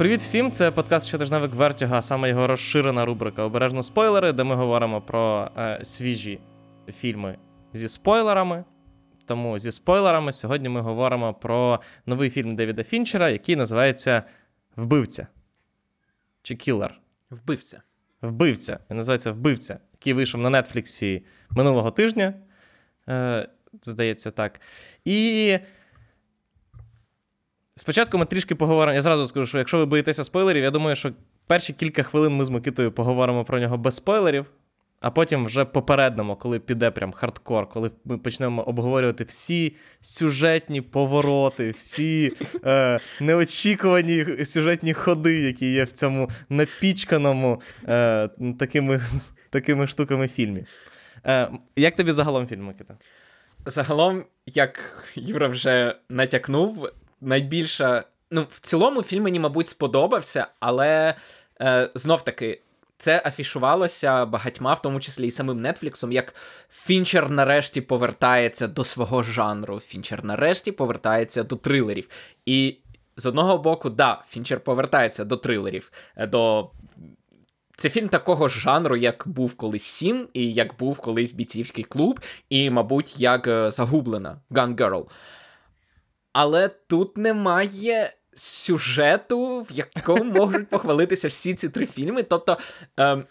Привіт всім! Це подкаст щотижневик Вертіга, саме його розширена рубрика Обережно спойлери, де ми говоримо про е, свіжі фільми зі спойлерами. Тому зі спойлерами сьогодні ми говоримо про новий фільм Девіда Фінчера, який називається Вбивця. Чи Кілер. Вбивця. Вбивця. Він називається Вбивця, який вийшов на Нетфліксі минулого тижня. Е, Здається, так. І. Спочатку ми трішки поговоримо. Я зразу скажу, що якщо ви боїтеся спойлерів, я думаю, що перші кілька хвилин ми з Микитою поговоримо про нього без спойлерів, а потім вже попереднемо, коли піде прям хардкор, коли ми почнемо обговорювати всі сюжетні повороти, всі е, неочікувані сюжетні ходи, які є в цьому напічканому е, такими такими штуками фільмі. Е, Як тобі загалом фільм, Микита? Загалом, як Юра вже натякнув, найбільша. Ну, в цілому фільм мені, мабуть, сподобався, але е, знов таки. Це афішувалося багатьма, в тому числі і самим Нетфліксом, як Фінчер нарешті повертається до свого жанру. Фінчер нарешті повертається до трилерів. І з одного боку, да, Фінчер повертається до трилерів. Е, до... Це фільм такого ж жанру, як був колись Сім, і як був колись бійцівський клуб, і, мабуть, як е, загублена Gun Girl. Але тут немає сюжету, в якому можуть похвалитися всі ці три фільми. Тобто Ем,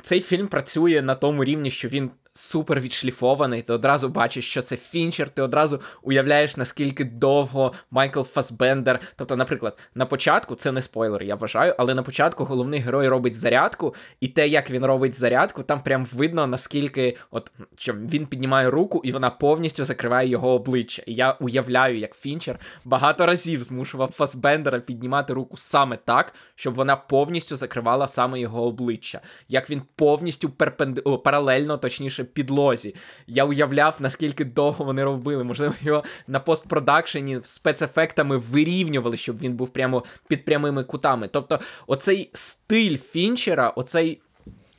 цей фільм працює на тому рівні, що він супер відшліфований. Ти одразу бачиш, що це фінчер, ти одразу уявляєш, наскільки довго Майкл Фасбендер. Тобто, наприклад, на початку це не спойлер, я вважаю, але на початку головний герой робить зарядку, і те, як він робить зарядку, там прям видно, наскільки от він піднімає руку, і вона повністю закриває його обличчя. І я уявляю, як Фінчер багато разів змушував Фасбендера піднімати руку саме так, щоб вона повністю закривала саме його обличчя. Як він повністю перпенди... паралельно, точніше підлозі. Я уявляв, наскільки довго вони робили. Можливо, його на постпродакшені спецефектами вирівнювали, щоб він був прямо під прямими кутами. Тобто, оцей стиль Фінчера, оцей.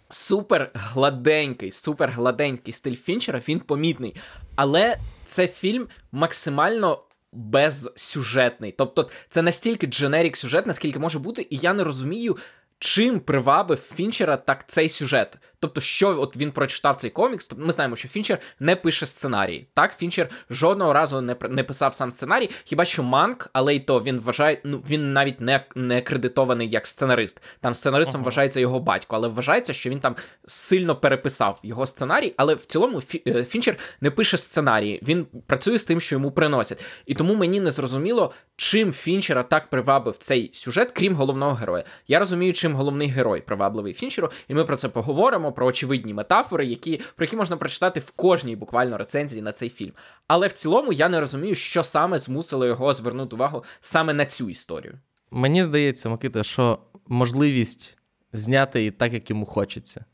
Супер гладенький, супер гладенький стиль Фінчера, він помітний. Але це фільм максимально безсюжетний. Тобто, це настільки дженерік сюжет, наскільки може бути, і я не розумію, чим привабив Фінчера так цей сюжет. Тобто, що от він прочитав цей комікс, тобто ми знаємо, що Фінчер не пише сценарії. Так, Фінчер жодного разу не не писав сам сценарій, хіба що Манк, але й то він вважає, ну він навіть не не кредитований як сценарист. Там сценаристом ага. вважається його батько, але вважається, що він там сильно переписав його сценарій. Але в цілому е, Фінчер не пише сценарії, він працює з тим, що йому приносять. І тому мені не зрозуміло, чим Фінчера так привабив цей сюжет, крім головного героя. Я розумію, чим головний герой привабливий Фінчеру, і ми про це поговоримо про очевидні метафори, які, про які можна прочитати в кожній буквально рецензії на цей фільм. Але в цілому я не розумію, що саме змусило його звернути увагу саме на цю історію. Мені здається, Микита, що можливість зняти її так, як йому хочеться.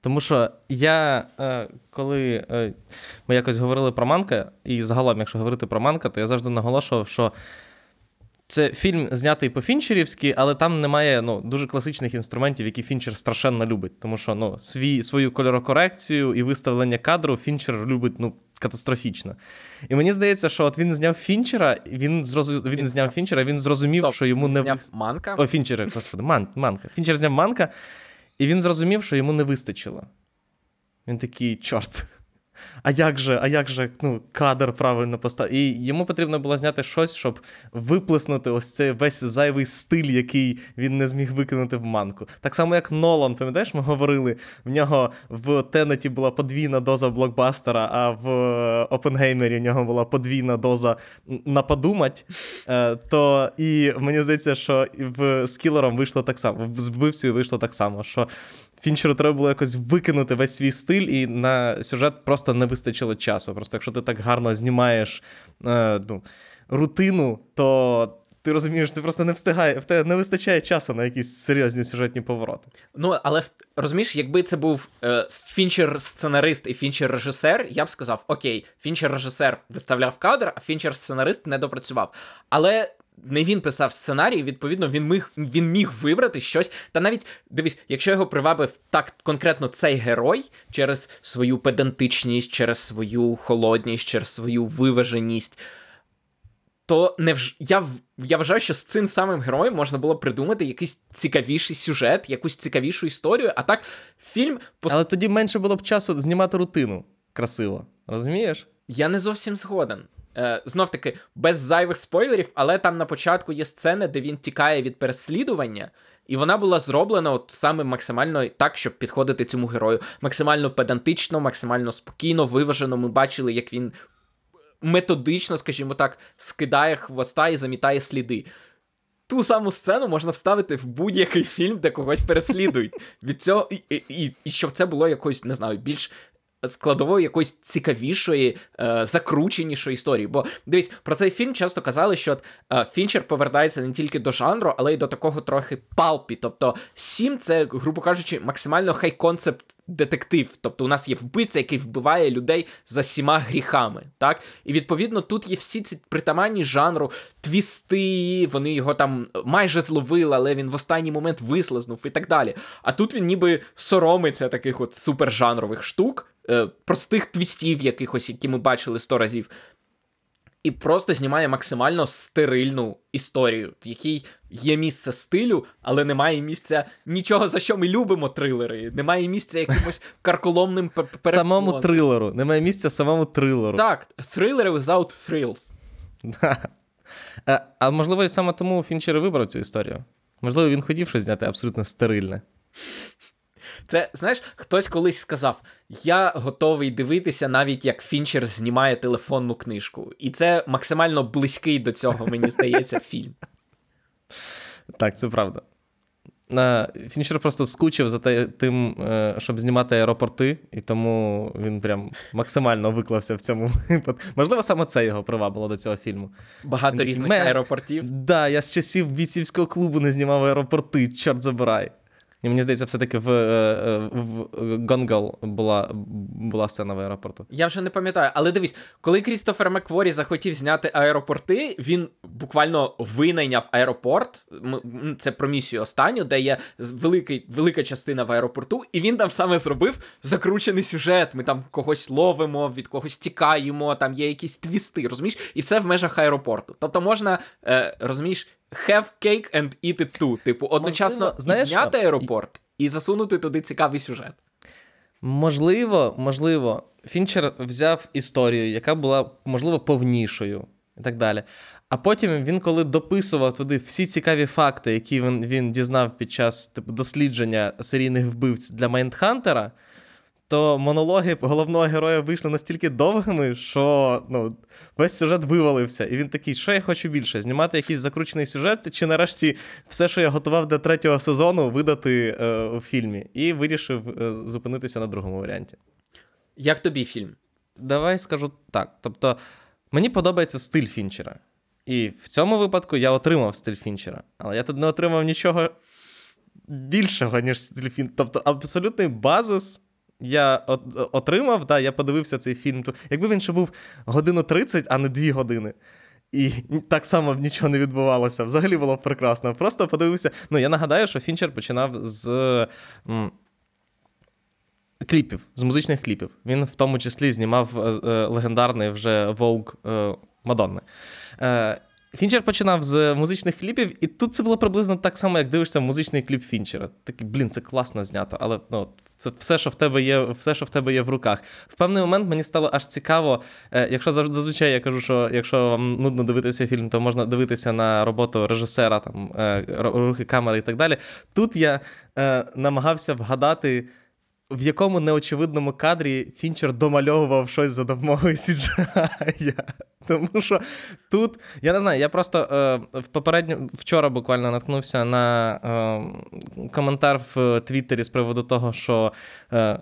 Тому що я, е, коли е, ми якось говорили про Манка, і загалом, якщо говорити про Манка, то я завжди наголошував, що це фільм знятий по фінчерівськи, але там немає ну, дуже класичних інструментів, які Фінчер страшенно любить. Тому що ну, свій, свою кольорокорекцію і виставлення кадру Фінчер любить ну, катастрофічно. І мені здається, що от він зняв Фінчера, він зрозу... він, зняв Фінчера, він зрозумів, Стоп, що йому не зняв Манка. О, Фінчера, господи, Ман... Манка. Фінчер зняв Манка, і він зрозумів, що йому не вистачило. Він такий, чорт а як же, а як же ну, кадр правильно поставити? І йому потрібно було зняти щось, щоб виплеснути ось цей весь зайвий стиль, який він не зміг викинути в манку. Так само, як Нолан, пам'ятаєш, ми говорили, в нього в Тенеті була подвійна доза блокбастера, а в Опенгеймері в нього була подвійна доза на подумать. Е, то і мені здається, що в з кілером вийшло так само, з вбивцею вийшло так само. що Фінчеру треба було якось викинути весь свій стиль, і на сюжет просто не вистачило часу. Просто якщо ти так гарно знімаєш е, ну, рутину, то. Ти розумієш, ти просто не встигає, в тебе не вистачає часу на якісь серйозні сюжетні повороти. Ну, але розумієш, якби це був е, фінчер-сценарист і фінчер-режисер, я б сказав: Окей, фінчер-режисер виставляв кадр, а фінчер-сценарист не допрацював. Але не він писав сценарій, відповідно, він міг він міг вибрати щось. Та навіть дивись, якщо його привабив так конкретно цей герой через свою педантичність, через свою холодність, через свою виваженість, то не вж... я я вважаю, що з цим самим героєм можна було придумати якийсь цікавіший сюжет, якусь цікавішу історію. А так, фільм пос... Але тоді менше було б часу знімати рутину красиво. Розумієш? Я не зовсім згоден. Е, Знов таки, без зайвих спойлерів, але там на початку є сцена, де він тікає від переслідування. І вона була зроблена от саме максимально так, щоб підходити цьому герою. Максимально педантично, максимально спокійно, виважено. Ми бачили, як він методично, скажімо так, скидає хвоста і замітає сліди. Ту саму сцену можна вставити в будь-який фільм, де когось переслідують. Від цього і, і, і, і щоб це було якось, не знаю, більш складовою якоїсь цікавішої, е, закрученішої історії. Бо дивись, про цей фільм часто казали, що е, Фінчер повертається не тільки до жанру, але й до такого трохи палпі. Тобто, сім це, грубо кажучи, максимально хай-концепт детектив. Тобто, у нас є вбивця, який вбиває людей за сіма гріхами. Так? І відповідно тут є всі ці притаманні жанру, твісти, вони його там майже зловили, але він в останній момент вислизнув і так далі. А тут він ніби соромиться таких от супержанрових штук е, простих твістів, якихось, які ми бачили сто разів. І просто знімає максимально стерильну історію, в якій є місце стилю, але немає місця нічого, за що ми любимо трилери. Немає місця якимось карколомним переклонам. Самому трилеру. Немає місця самому трилеру. Так, трилери without thrills. А, а можливо, і саме тому Фінчер вибрав цю історію. Можливо, він хотів щось зняти абсолютно стерильне. Це знаєш, хтось колись сказав: я готовий дивитися, навіть як Фінчер знімає телефонну книжку. І це максимально близький до цього, мені здається, фільм. Так, це правда. Фінчер просто скучив за тим, е, щоб знімати аеропорти, і тому він прям максимально виклався в цьому випадку. Можливо, саме це його привабило до цього фільму. Багато він різних аеропортів. Так, да, я з часів бійцівського клубу не знімав аеропорти, чорт забирай. І мені здається, все-таки в е, е, в Гонгол була була сцена в аеропорту. Я вже не пам'ятаю, але дивись, коли Крістофер Макворі захотів зняти аеропорти, він буквально винайняв аеропорт. Це про місію останню, де є великий, велика частина в аеропорту, і він там саме зробив закручений сюжет. Ми там когось ловимо, від когось тікаємо, там є якісь твісти, розумієш? І все в межах аеропорту. Тобто можна, е, розумієш, have cake and eat it too. Типу, одночасно Можливо, знаєш, зняти аеропорт і засунути туди цікавий сюжет. Можливо, можливо, Фінчер взяв історію, яка була, можливо, повнішою і так далі. А потім він, коли дописував туди всі цікаві факти, які він він дізнав під час типу, дослідження серійних вбивць для Майндхантера, то монологи головного героя вийшли настільки довгими, що ну, весь сюжет вивалився. І він такий, що я хочу більше? Знімати якийсь закручений сюжет, чи нарешті все, що я готував до третього сезону, видати е, у фільмі. І вирішив е, зупинитися на другому варіанті. Як тобі фільм? Давай скажу так. Тобто, мені подобається стиль Фінчера. І в цьому випадку я отримав стиль Фінчера. Але я тут не отримав нічого більшого, ніж стиль Фінчера. Тобто, абсолютний базис я отримав, да, я подивився цей фільм. Якби він ще був годину 30, а не 2 години. І так само нічого не відбувалося. Взагалі було б прекрасно. Просто подивився. Ну, я нагадаю, що Фінчер починав з кліпів, з музичних кліпів. Він в тому числі знімав е, е легендарний вже Vogue Мадонни. Е, Фінчер починав з музичних кліпів, і тут це було приблизно так само, як дивишся музичний кліп Фінчера. Такий, блін, це класно знято, але ну, це все, що в тебе є, все, що в тебе є в руках. В певний момент мені стало аж цікаво. Е, якщо зазвичай я кажу, що якщо вам нудно дивитися фільм, то можна дивитися на роботу режисера, там е, рухи камери і так далі. Тут я е, намагався вгадати в якому неочевидному кадрі Фінчер домальовував щось за допомогою CGI. Тому що тут, я не знаю, я просто е, в попередньо вчора буквально наткнувся на е, коментар в Твіттері з приводу того, що. Е,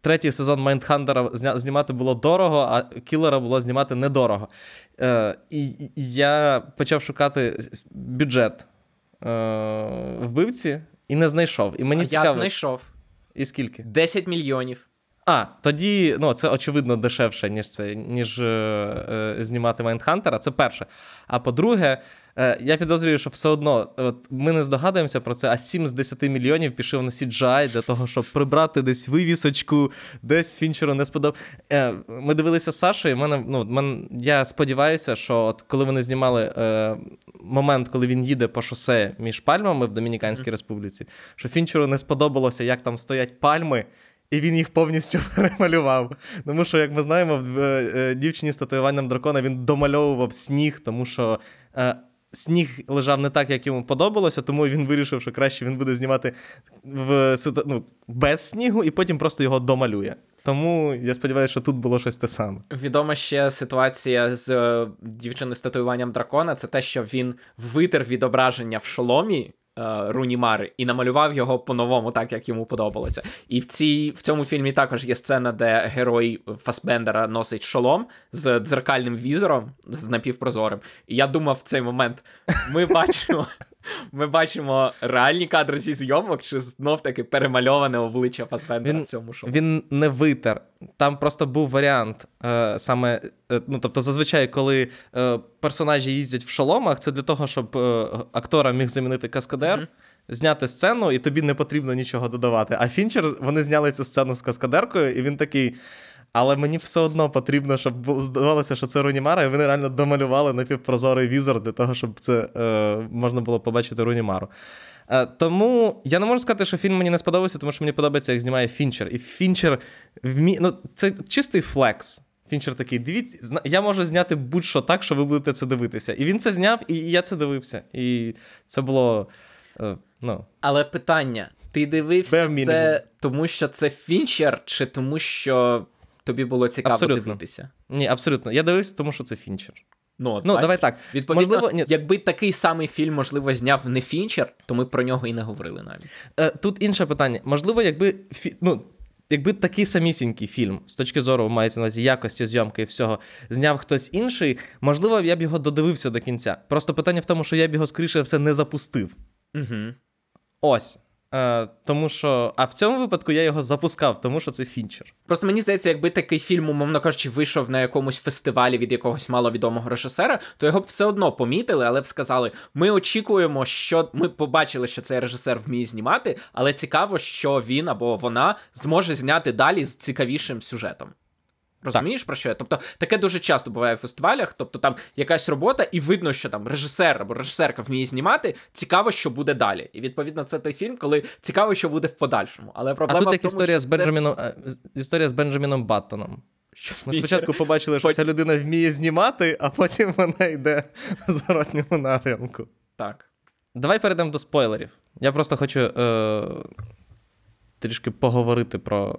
Третій сезон Майндхантера знімати було дорого, а кілера було знімати недорого. Е, І я почав шукати бюджет е, вбивці і не знайшов. І мені а цікаво... Я знайшов. І скільки? 10 мільйонів. А, тоді ну, це очевидно дешевше, ніж це, ніж е, е, знімати Майндхантера. Це перше. А по-друге, я підозрюю, що все одно от ми не здогадуємося про це, а 7 з 10 мільйонів пішов на CGI для того, щоб прибрати десь вивісочку, десь Фінчеру не сподобав. Е, ми дивилися з Сашою, мене, ну, мене, я сподіваюся, що от коли вони знімали е, момент, коли він їде по шосе між пальмами в Домініканській mm-hmm. Республіці, що Фінчеру не сподобалося, як там стоять пальми. І він їх повністю перемалював. Тому що, як ми знаємо, в е, дівчині з татуюванням дракона він домальовував сніг, тому що е, сніг лежав не так, як йому подобалося, тому він вирішив, що краще він буде знімати в, ну, без снігу і потім просто його домалює. Тому я сподіваюся, що тут було щось те саме. Відома ще ситуація з е, дівчиною з татуюванням дракона це те, що він витер відображення в шоломі Е, Руні Мари і намалював його по-новому, так як йому подобалося. І в цій, в цьому фільмі також є сцена, де герой Фасбендера носить шолом з дзеркальним візором, з напівпрозорим. І я думав в цей момент: ми бачимо ми бачимо реальні кадри зі зйомок, чи знов таки перемальоване обличчя Фасбендера він, в цьому шоу. Він не витер. Там просто був варіант. Е, саме, е, ну тобто, зазвичай, коли е, персонажі їздять в шоломах, це для того, щоб е, актора міг замінити каскадер. Mm-hmm. Зняти сцену, і тобі не потрібно нічого додавати. А Фінчер вони зняли цю сцену з каскадеркою, і він такий: але мені все одно потрібно, щоб здавалося, що це Руні Мара, і вони реально домалювали напівпрозорий візор для того, щоб це е, можна було побачити Руні Мару. Е, тому я не можу сказати, що фільм мені не сподобався, тому що мені подобається, як знімає Фінчер. І Фінчер вмі... ну, це чистий flex. Фінчер такий, дивіться, я можу зняти будь-що так, що ви будете це дивитися. І він це зняв, і я це дивився. І це було. Е, ну... Але питання: ти дивився це тому, що це Фінчер, чи тому, що тобі було цікаво абсолютно. дивитися. Ні, абсолютно. Я дивився, тому що це Фінчер. Ну, от, ну давай так. Відповідно, можливо, ні. якби такий самий фільм, можливо, зняв не Фінчер, то ми про нього і не говорили навіть. Е, Тут інше питання. Можливо, якби фі... ну, якби такий самісінький фільм, з точки зору, мається на увазі якості зйомки і всього, зняв хтось інший, можливо, я б його додивився до кінця. Просто питання в тому, що я б його, скоріше все, не запустив. Угу. Ось. Е, Тому що, а в цьому випадку я його запускав, тому що це фінчер. Просто мені здається, якби такий фільм, умовно кажучи, вийшов на якомусь фестивалі від якогось маловідомого режисера, то його б все одно помітили, але б сказали: ми очікуємо, що ми побачили, що цей режисер вміє знімати, але цікаво, що він або вона зможе зняти далі з цікавішим сюжетом. Розумієш, так. про що я? Тобто таке дуже часто буває в фестивалях. Тобто там якась робота, і видно, що там режисер або режисерка вміє знімати. Цікаво, що буде далі. І відповідно, це той фільм, коли цікаво, що буде в подальшому. Але проблема А тут як тому, історія з Бенджаміном це... історія з Бенджаміном Баттоном. Що Ми спочатку побачили, що ця людина вміє знімати, а потім вона йде в зворотньому напрямку. Так. Давай перейдемо до спойлерів. Я просто хочу е, трішки поговорити про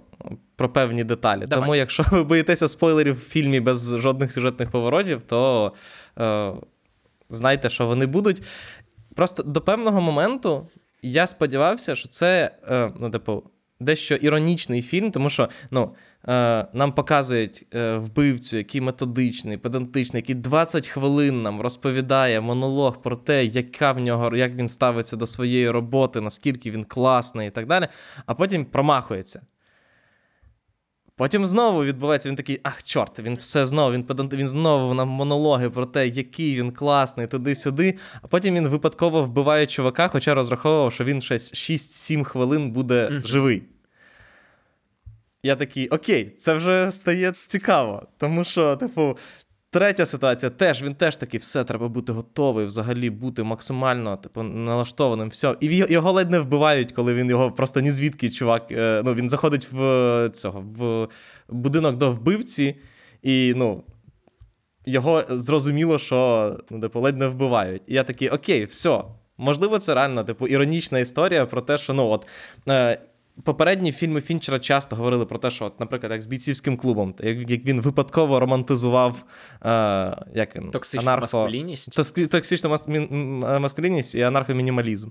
про певні деталі. Давай. Тому, якщо ви боїтеся спойлерів в фільмі без жодних сюжетних поворотів, то е, знайте, що вони будуть. Просто до певного моменту я сподівався, що це, е, ну, типу, дещо іронічний фільм, тому що, ну. Е, нам показують е, вбивцю, який методичний, педантичний, який 20 хвилин нам розповідає монолог про те, яка в нього, як він ставиться до своєї роботи, наскільки він класний і так далі, а потім промахується. Потім знову відбувається, він такий, ах, чорт, він все знову, він педант, він знову нам монологи про те, який він класний, туди-сюди. А потім він випадково вбиває чувака, хоча розраховував, що він ще 6-7 хвилин буде живий. Я такий, окей, це вже стає цікаво. Тому що, типу, третя ситуація теж він теж такий, все, треба бути готовий, взагалі бути максимально типу, налаштованим. все. І його ледь не вбивають, коли він його просто ні звідки, чувак. Е, ну, Він заходить в цього, в будинок до вбивці, і ну. Його зрозуміло, що ну, типу, ледь не вбивають. І я такий, окей, все. Можливо, це реально типу, іронічна історія про те, що ну от е, Попередні фільми Фінчера часто говорили про те, що, от, наприклад, як з бійцівським клубом, як як він випадково романтизував е, як він, токсичну анархо... маскулінність. Токсичну маскулінність і анархомінімалізм.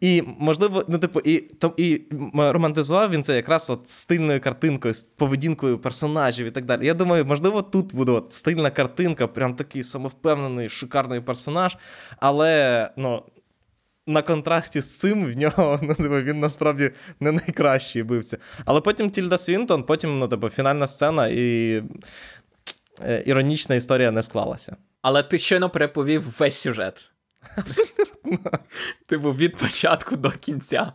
І, можливо, ну, типу, і то, і романтизував він це якраз от стильною картинкою, з поведінкою персонажів і так далі. Я думаю, можливо, тут буде от стильна картинка, прям такий самовпевнений, шикарний персонаж, але ну, на контрасті з цим в нього ну, типу, він насправді не найкращий бився. Але потім Тільда Свінтон, потім ну, типу, фінальна сцена і е, іронічна історія не склалася. Але ти щойно переповів весь сюжет. Абсолютно. Типу, від початку до кінця.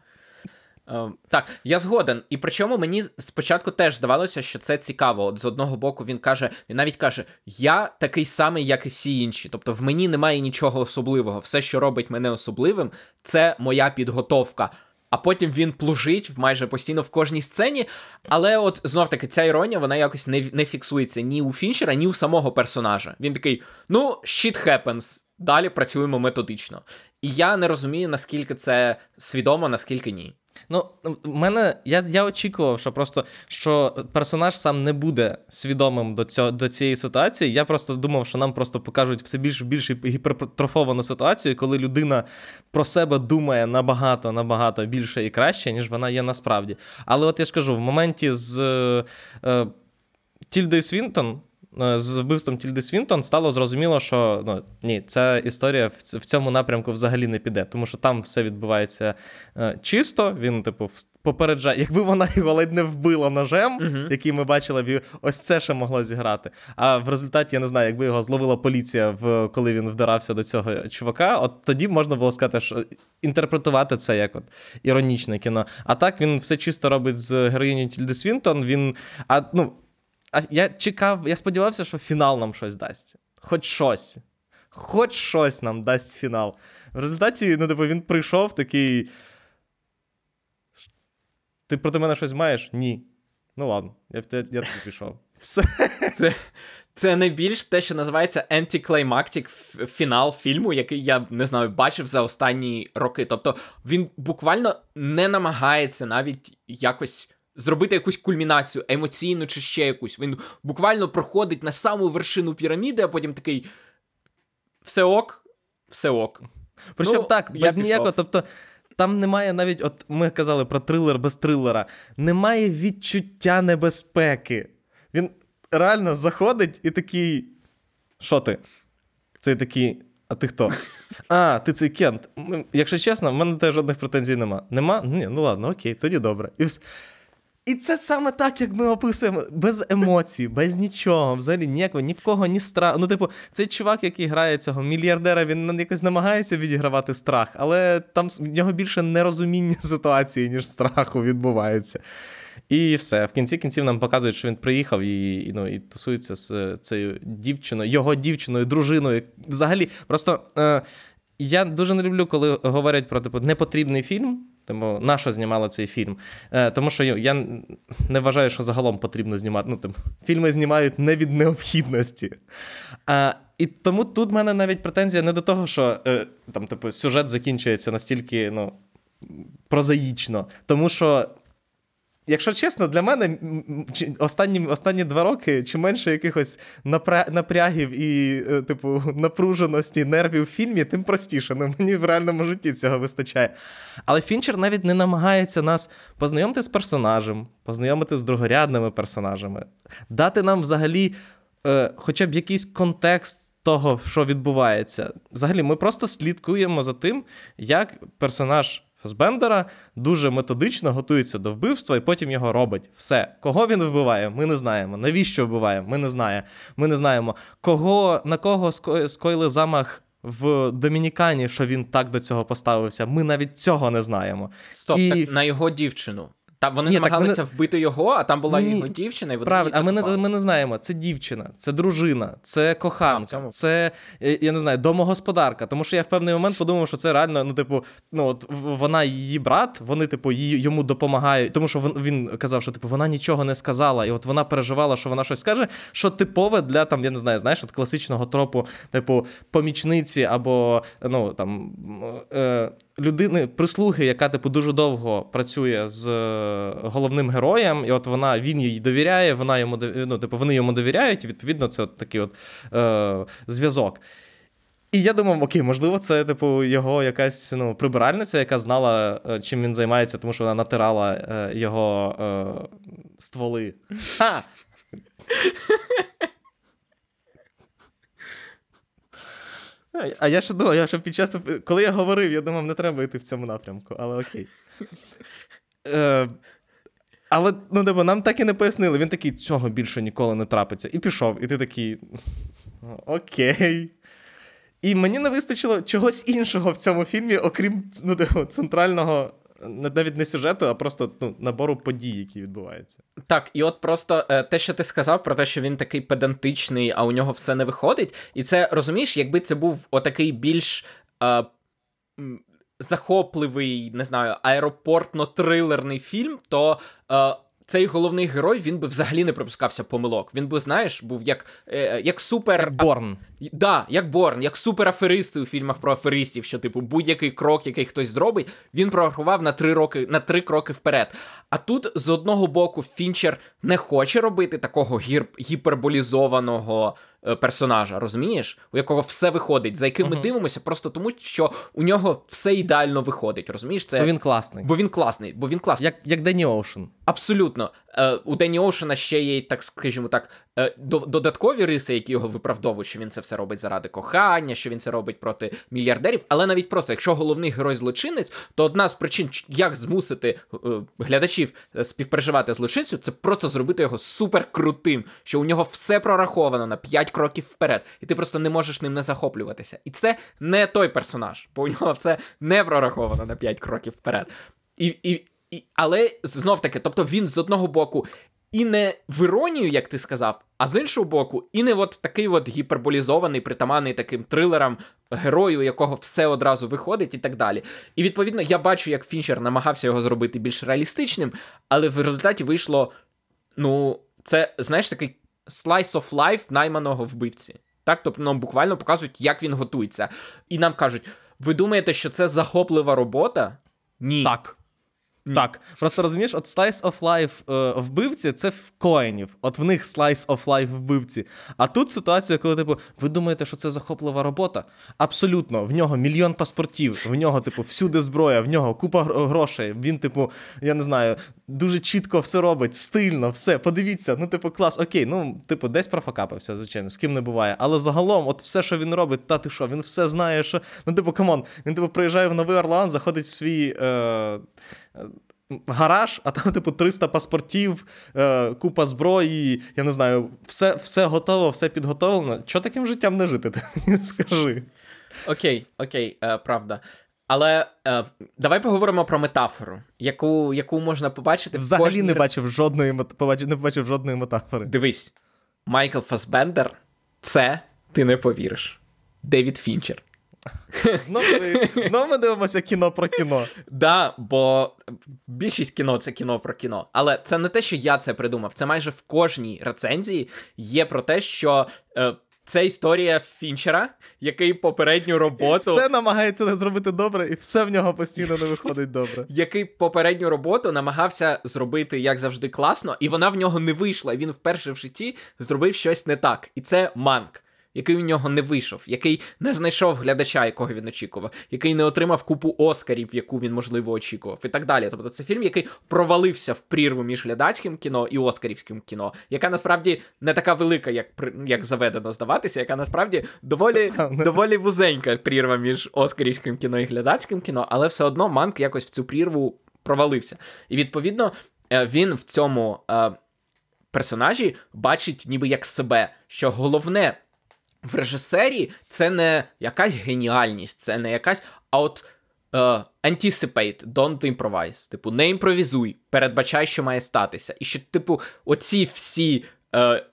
Е, так, я згоден. І причому мені спочатку теж здавалося, що це цікаво. От з одного боку, він каже, він навіть каже: Я такий самий, як і всі інші. Тобто, в мені немає нічого особливого. Все, що робить мене особливим, це моя підготовка. А потім він плужить майже постійно в кожній сцені. Але от знов таки ця іронія вона якось не не фіксується ні у Фінчера, ні у самого персонажа. Він такий: ну, shit happens. Далі працюємо методично. І я не розумію, наскільки це свідомо, наскільки ні. Ну, в мене я я очікував, що просто що персонаж сам не буде свідомим до цього до цієї ситуації. Я просто думав, що нам просто покажуть все більш більш гіпертрофовану ситуацію, коли людина про себе думає набагато набагато більше і краще, ніж вона є насправді. Але от я ж кажу, в моменті з е, Тільдою Свінтон. Е, з вбивством Тільди Свінтон стало зрозуміло, що ну ні, ця історія в цьому напрямку взагалі не піде, тому що там все відбувається е, чисто. Він, типу, попереджає, якби вона його ледь не вбила ножем, uh-huh. який ми бачили, ось це ще могло зіграти. А в результаті я не знаю, якби його зловила поліція, в коли він вдарався до цього чувака, от тоді можна було сказати, що інтерпретувати це як от іронічне кіно. А так він все чисто робить з героїню Тільди Свінтон. Він а ну. А я чекав, я сподівався, що фінал нам щось дасть. Хоч щось. Хоч щось нам дасть фінал. В результаті, ну, типу, він прийшов такий. Ти проти мене щось маєш? Ні. Ну ладно, я я, я пішов. Все. Це це найбільш те, що називається антиклеймактик фінал фільму, який я не знаю, бачив за останні роки. Тобто він буквально не намагається навіть якось зробити якусь кульмінацію, емоційну чи ще якусь. Він буквально проходить на саму вершину піраміди, а потім такий. Все ок, все ок. Причому ну, так, без ніякого. Тобто, там немає навіть, от ми казали про трилер без трилера, немає відчуття небезпеки. Він реально заходить і такий. Що ти? Це такий. А ти хто? А, ти цей Кент. Якщо чесно, в мене теж жодних претензій нема. Нема? Ні, ну ладно, окей, тоді добре. І і це саме так, як ми описуємо, без емоцій, без нічого, взагалі ніякого, ні в кого, ні страх. Ну, типу, цей чувак, який грає цього мільярдера, він якось намагається відігравати страх, але там в нього більше нерозуміння ситуації, ніж страху відбувається. І все. В кінці кінців нам показують, що він приїхав і і, ну, і тусується з цією дівчиною, його дівчиною, дружиною. Взагалі, просто е, я дуже не люблю, коли говорять про типу, непотрібний фільм. Тому наша знімала цей фільм. Е, Тому що я не вважаю, що загалом потрібно знімати. Ну, тим, Фільми знімають не від необхідності. Е, І тому тут в мене навіть претензія не до того, що е, там, типу, сюжет закінчується настільки ну, прозаїчно. Тому що Якщо чесно, для мене останні останні два роки чи менше якихось напрягів і, е, типу, напруженості нервів в фільмі, тим простіше. Ну, Мені в реальному житті цього вистачає. Але Фінчер навіть не намагається нас познайомити з персонажем, познайомити з другорядними персонажами, дати нам взагалі е, хоча б якийсь контекст. Того, що відбувається. Взагалі, ми просто слідкуємо за тим, як персонаж Фасбендера дуже методично готується до вбивства і потім його робить. Все. Кого він вбиває, ми не знаємо. Навіщо вбиває? Ми не знаємо. Ми не знаємо. Кого, На кого скоїли замах в Домінікані, що він так до цього поставився. Ми навіть цього не знаємо. Стоп, і... так на його дівчину. Там вони Ні, намагалися так, вбити його, а там була Ні, його дівчина, і вони Правильно, а ми не, ми не знаємо. Це дівчина, це дружина, це коханка, а, це е, я не знаю, домогосподарка. Тому що я в певний момент подумав, що це реально, ну, типу, ну от вона її брат, вони, типу, йому допомагають. Тому що він казав, що типу вона нічого не сказала, і от вона переживала, що вона щось скаже, що типове для там, я не знаю, знаєш, от класичного тропу, типу, помічниці або ну там. Е, людини, прислуги, яка типу дуже довго працює з головним героєм, і от вона він їй довіряє, вона йому ну, типу, вони йому довіряють, і відповідно це от такий от е, зв'язок. І я думав, окей, можливо, це типу його якась ну, прибиральниця, яка знала, е, чим він займається, тому що вона натирала е, його е, стволи. Ха! А я ще думав, я ще під час, коли я говорив, я думав, не треба йти в цьому напрямку, але окей. Е, Але ну, типу, нам так і не пояснили. Він такий, цього більше ніколи не трапиться. І пішов. І ти такий. Окей. І мені не вистачило чогось іншого в цьому фільмі, окрім ну, типу, центрального навіть не сюжету, а просто ну, набору подій, які відбуваються. Так, і от просто е, те, що ти сказав, про те, що він такий педантичний, а у нього все не виходить. І це розумієш, якби це був отакий більш. Е, Захопливий, не знаю, аеропортно-трилерний фільм, то е, цей головний герой він би взагалі не пропускався помилок. Він би, знаєш, був як е, як супер. Як Борн. Да, як Борн, як супераферисти у фільмах про аферистів, що, типу, будь-який крок, який хтось зробить, він прорахував на три роки на три кроки вперед. А тут з одного боку Фінчер не хоче робити такого гір... гіперболізованого. Е, персонажа, розумієш, у якого все виходить, за яким ми uh-huh. дивимося, просто тому що у нього все ідеально виходить. Розумієш, це бо він класний. Бо він класний, бо він класний. Як як Дені Оушен. Абсолютно. Е, У Дені Оушена ще є, так скажімо так, е, додаткові риси, які його виправдовують, що він це все робить заради кохання, що він це робить проти мільярдерів. Але навіть просто, якщо головний герой злочинець, то одна з причин, як змусити е, глядачів співпереживати злочинцю, це просто зробити його суперкрутим, що у нього все прораховано на 5 кроків вперед, і ти просто не можеш ним не захоплюватися. І це не той персонаж, бо у нього все не прораховано на 5 кроків вперед. І, і, і, Але знов таки, тобто він з одного боку і не в іронію, як ти сказав, а з іншого боку, і не от такий от гіперболізований, притаманний таким трилерам, герою, якого все одразу виходить, і так далі. І відповідно я бачу, як Фінчер намагався його зробити більш реалістичним, але в результаті вийшло. Ну, це, знаєш, такий slice of life найманого вбивці. Так, тобто нам буквально показують, як він готується. І нам кажуть: ви думаєте, що це захоплива робота? Ні. Так. Так, просто розумієш, от Slice of Life е, вбивці це в Коенів. От в них Slice of Life вбивці. А тут ситуація, коли, типу, ви думаєте, що це захоплива робота? Абсолютно, в нього мільйон паспортів, в нього, типу, всюди зброя, в нього купа грошей. Він, типу, я не знаю, дуже чітко все робить, стильно, все. Подивіться, ну, типу, клас, окей, ну, типу, десь профакапився, звичайно, з ким не буває. Але загалом, от все, що він робить, та ти що, він все знає, що. Ну, типу, come on, він типу приїжджає в Новий Орлеан, заходить в свій. Е гараж, а там, типу, 300 паспортів, е, купа зброї, я не знаю, все все готово, все підготовлено. Чого таким життям не жити? Скажи. Окей, окей, е, правда. Але е, давай поговоримо про метафору, яку яку можна побачити. Взагалі в кожній... не бачив жодної не бачив жодної метафори. Дивись, Майкл Фасбендер це ти не повіриш. Девід Фінчер. Знову ми, знов ми дивимося кіно про кіно. Да, бо більшість кіно це кіно про кіно. Але це не те, що я це придумав. Це майже в кожній рецензії є про те, що. Е, це історія Фінчера, який попередню роботу. І все намагається зробити добре, і все в нього постійно не виходить добре. Який попередню роботу намагався зробити, як завжди, класно, і вона в нього не вийшла. Він вперше в житті зробив щось не так. І це манк який у нього не вийшов, який не знайшов глядача, якого він очікував, який не отримав купу Оскарів, яку він, можливо, очікував, і так далі. Тобто це фільм, який провалився в прірву між глядацьким кіно і Оскарівським кіно, яка насправді не така велика, як як заведено здаватися, яка насправді доволі доволі вузенька прірва між Оскарівським кіно і глядацьким кіно, але все одно Манк якось в цю прірву провалився. І відповідно е, він в цьому. Е, персонажі бачить ніби як себе, що головне в режисері це не якась геніальність, це не якась. А от uh, anticipate, don't improvise. Типу, не імпровізуй, передбачай, що має статися. І що, типу, оці всі. Uh,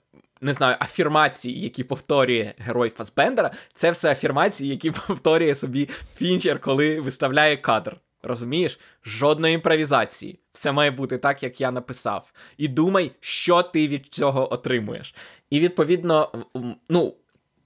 не знаю, афірмації, які повторює герой Фасбендера, це все афірмації, які повторює собі Фінчер, коли виставляє кадр. Розумієш? Жодної імпровізації. Все має бути так, як я написав. І думай, що ти від цього отримуєш. І відповідно, ну,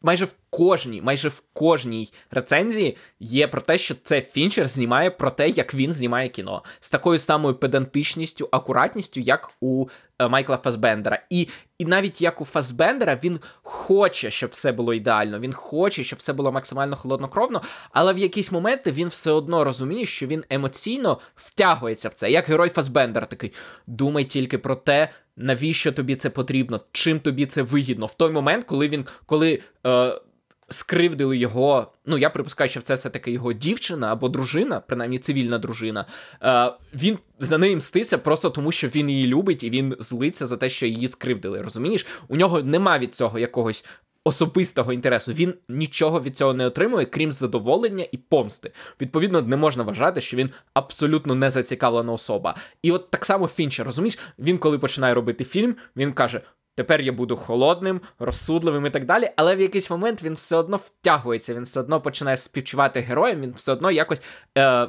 майже в кожній, майже в кожній рецензії є про те, що це Фінчер знімає про те, як він знімає кіно з такою самою педантичністю, акуратністю, як у е, Майкла Фасбендера. І і навіть як у Фасбендера він хоче, щоб все було ідеально. Він хоче, щоб все було максимально холоднокровно, але в якісь моменти він все одно розуміє, що він емоційно втягується в це. Як герой Фасбендера такий: думай тільки про те. Навіщо тобі це потрібно? Чим тобі це вигідно? В той момент, коли він коли е, скривдили його. Ну, я припускаю, що це все-таки його дівчина або дружина, принаймні цивільна дружина. Е, Він за нею мститься просто тому, що він її любить, і він злиться за те, що її скривдили. Розумієш? У нього нема від цього якогось особистого інтересу. Він нічого від цього не отримує, крім задоволення і помсти. Відповідно, не можна вважати, що він абсолютно не зацікавлена особа. І от так само Фінчер, розумієш, він коли починає робити фільм, він каже. Тепер я буду холодним, розсудливим і так далі, але в якийсь момент він все одно втягується, він все одно починає співчувати героям, він все одно якось е,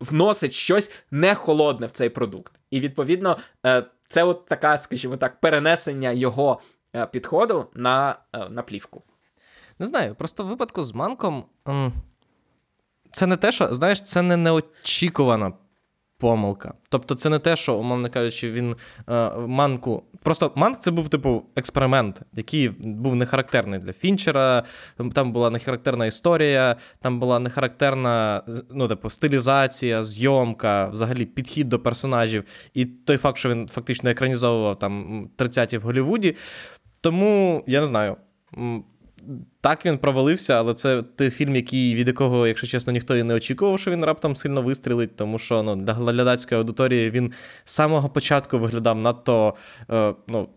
вносить щось не холодне в цей продукт. І відповідно, е, це от така, скажімо так, перенесення його е, підходу на, е, на плівку. Не знаю, просто в випадку з Манком. Це не те, що, знаєш, це не неочікувана помилка. Тобто, це не те, що, умовно кажучи, він е, манку. Просто манк це був, типу, експеримент, який був не характерний для Фінчера. Там була не характерна історія, там була не характерна ну, типу, стилізація, зйомка, взагалі підхід до персонажів. І той факт, що він фактично екранізовував там 30-ті в Голлівуді. Тому я не знаю. Так, він провалився, але це той фільм, який, від якого, якщо чесно, ніхто і не очікував, що він раптом сильно вистрілить, тому що ну, для глядацької аудиторії він з самого початку виглядав надто е, ну,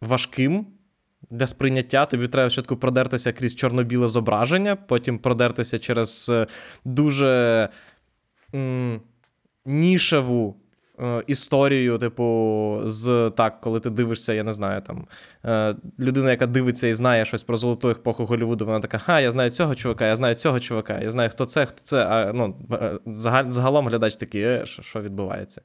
важким для сприйняття. Тобі треба спочатку продертися крізь чорно-біле зображення, потім продертися через е, дуже м- нішеву історію, типу, з так, коли ти дивишся, я не знаю, там е, людина, яка дивиться і знає щось про золоту епоху Голлівуду, вона така, ха, я знаю цього чувака, я знаю цього чувака, я знаю, хто це, хто це. А ну, е, загалом глядач такий, е, що відбувається.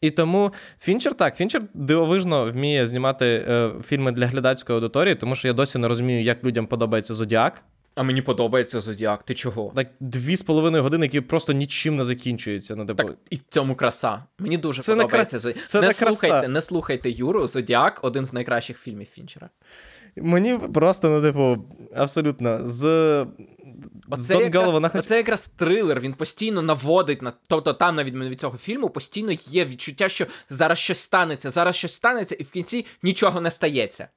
І тому Фінчер так, Фінчер дивовижно вміє знімати е, фільми для глядацької аудиторії, тому що я досі не розумію, як людям подобається Зодіак. А мені подобається Зодіак. Ти чого? Так дві з половиною години, які просто нічим не закінчуються. Ну, типу... Так і в цьому краса. Мені дуже це подобається не Зодіак. Це не, не слухайте, краса. не слухайте Юру. Зодіак один з найкращих фільмів Фінчера. Мені просто, ну, типу, абсолютно з. Оце, якраз, вона оце якраз трилер, він постійно наводить на. Тобто, там, на відміну від цього фільму, постійно є відчуття, що зараз щось станеться, зараз щось станеться, і в кінці нічого не стається.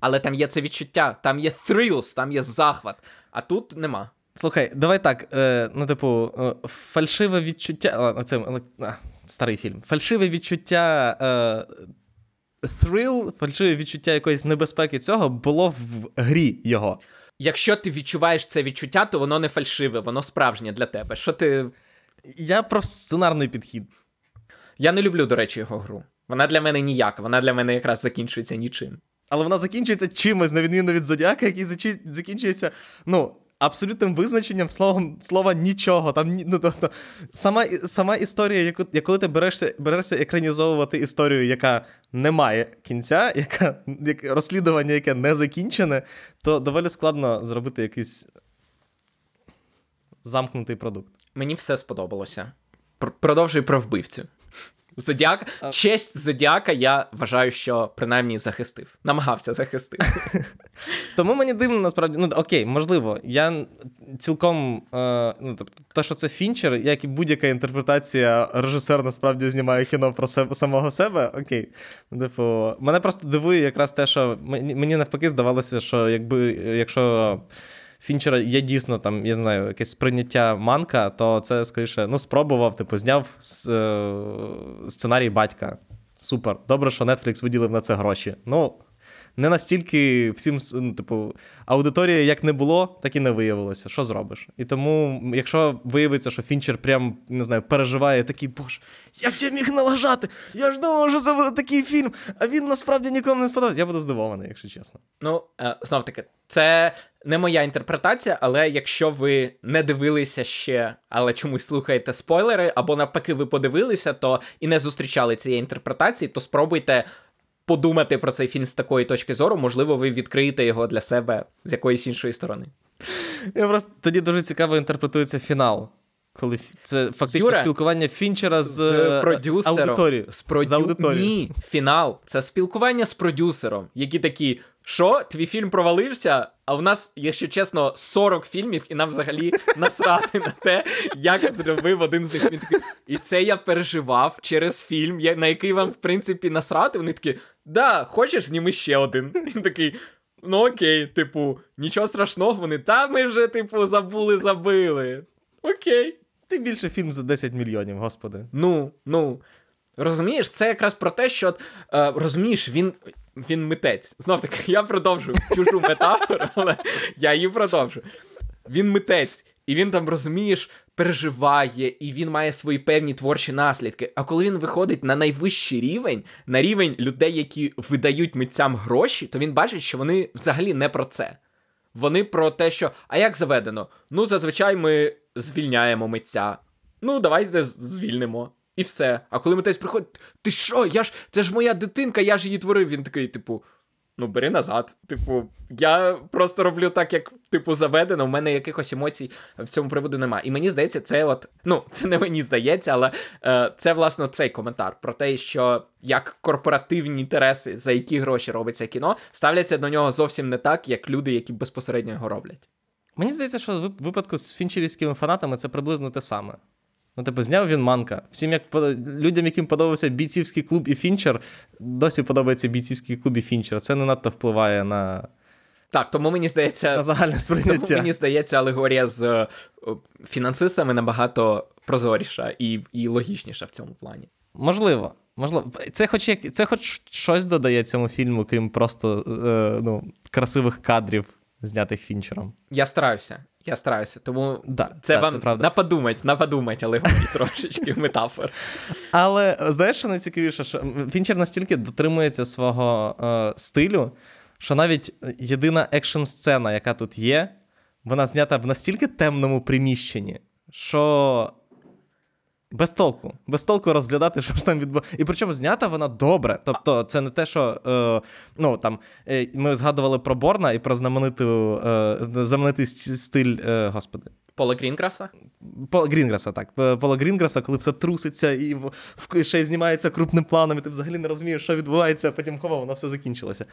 Але там є це відчуття, там є thrills, там є захват, а тут нема. Слухай, давай так. е, Ну, типу, е, фальшиве відчуття. О, це а, старий фільм. Фальшиве відчуття. Е, Thrill, фальшиве відчуття якоїсь небезпеки цього було в грі його. Якщо ти відчуваєш це відчуття, то воно не фальшиве, воно справжнє для тебе. Що ти. Я про сценарний підхід. Я не люблю, до речі, його гру. Вона для мене ніяка, вона для мене якраз закінчується нічим але вона закінчується чимось, на відміну від Зодіака, який закінчується, ну. Абсолютним визначенням словом слова нічого. Там ну, тобто, сама сама історія, яку як коли ти берешся берешся екранізовувати історію, яка не має кінця, яка як, розслідування, яке не закінчене, то доволі складно зробити якийсь замкнутий продукт. Мені все сподобалося. Продовжуй про вбивцю. Зодіак, честь Зодіака, я вважаю, що принаймні захистив. Намагався захистити. Тому мені дивно, насправді, ну окей, можливо, я цілком, е, ну тобто, те, що це Фінчер, як і будь-яка інтерпретація, режисер насправді знімає кіно про себе самого себе. Окей. Типу, мене просто дивує якраз те, що мені, мені навпаки здавалося, що якби якщо. Фінчера є дійсно там, я не знаю, якесь сприйняття манка, то це скоріше ну, спробував, типу, зняв е, сценарій батька. Супер. Добре, що Netflix виділив на це гроші. Ну, не настільки всім, ну, типу, аудиторія як не було, так і не виявилося. Що зробиш? І тому, якщо виявиться, що Фінчер прям не знаю, переживає такий, боже, як я міг налажати? Я ж думав, що це буде такий фільм, а він насправді нікому не сподобався. Я буду здивований, якщо чесно. Ну, е, знов таки, це не моя інтерпретація, але якщо ви не дивилися ще, але чомусь слухаєте спойлери, або навпаки, ви подивилися, то і не зустрічали цієї інтерпретації, то спробуйте подумати про цей фільм з такої точки зору, можливо, ви відкриєте його для себе з якоїсь іншої сторони. Я просто Тоді дуже цікаво інтерпретується фінал. Коли це фактично Юра, спілкування Фінчера з, з е, продюсером. аудиторією. З продю... з аудиторією. Ні, фінал це спілкування з продюсером, які такі. Що, твій фільм провалився? А в нас, якщо чесно, 40 фільмів, і нам взагалі насрати на те, як зробив один з них. Він такий, І це я переживав через фільм, на який вам, в принципі, насрати. Вони такі, да, хочеш, зніми ще один. Він такий. Ну окей, типу, нічого страшного, вони та ми вже, типу, забули, забили. Окей. Ти більше фільм за 10 мільйонів, господи. Ну, ну. Розумієш, це якраз про те, що е, розумієш, він він митець. Знов таки, я продовжу чужу метафору, але я її продовжу. Він митець, і він там, розумієш, переживає, і він має свої певні творчі наслідки. А коли він виходить на найвищий рівень, на рівень людей, які видають митцям гроші, то він бачить, що вони взагалі не про це. Вони про те, що а як заведено? Ну, зазвичай ми звільняємо митця. Ну, давайте звільнимо. І все. А коли митець приходить, ти що? Я ж це ж моя дитинка, я ж її творив. Він такий, типу. Ну, бери назад. Типу, я просто роблю так, як типу заведено. У мене якихось емоцій в цьому приводу немає. І мені здається, це от ну це не мені здається, але е, це власне цей коментар про те, що як корпоративні інтереси, за які гроші робиться кіно, ставляться до нього зовсім не так, як люди, які безпосередньо його роблять. Мені здається, що в випадку з фінчерівськими фанатами це приблизно те саме. Ну, типу, зняв він манка. Всім, як людям, яким подобався бійцівський клуб і Фінчер, досі подобається бійцівський клуб і Фінчер. Це не надто впливає на. Так, тому мені здається, на загальне сприйняття. Тому мені здається, алегорія з фінансистами набагато прозоріша і і логічніша в цьому плані. Можливо. Можливо. Це хоч як це хоч щось додає цьому фільму, крім просто е, ну, красивих кадрів, знятих фінчером. Я стараюся. Я стараюся, тому да, це да, вам це на подумать, на подумать, але трошечки метафор. Але знаєш, що найцікавіше, що Фінчер настільки дотримується свого е, стилю, що навіть єдина екшн-сцена, яка тут є, вона знята в настільки темному приміщенні, що без толку. Без толку розглядати, що ж там відбувається. І причому знята вона добре. Тобто, це не те, що е, ну, там, е, ми згадували про Борна і про знамениту, е, знаменитий стиль, е, господи. Пола Грінграса? Пола Грінграса, так. Пола Грінграса, коли все труситься і ще й знімається крупним планом, і ти взагалі не розумієш, що відбувається, а потім хова, воно все закінчилося.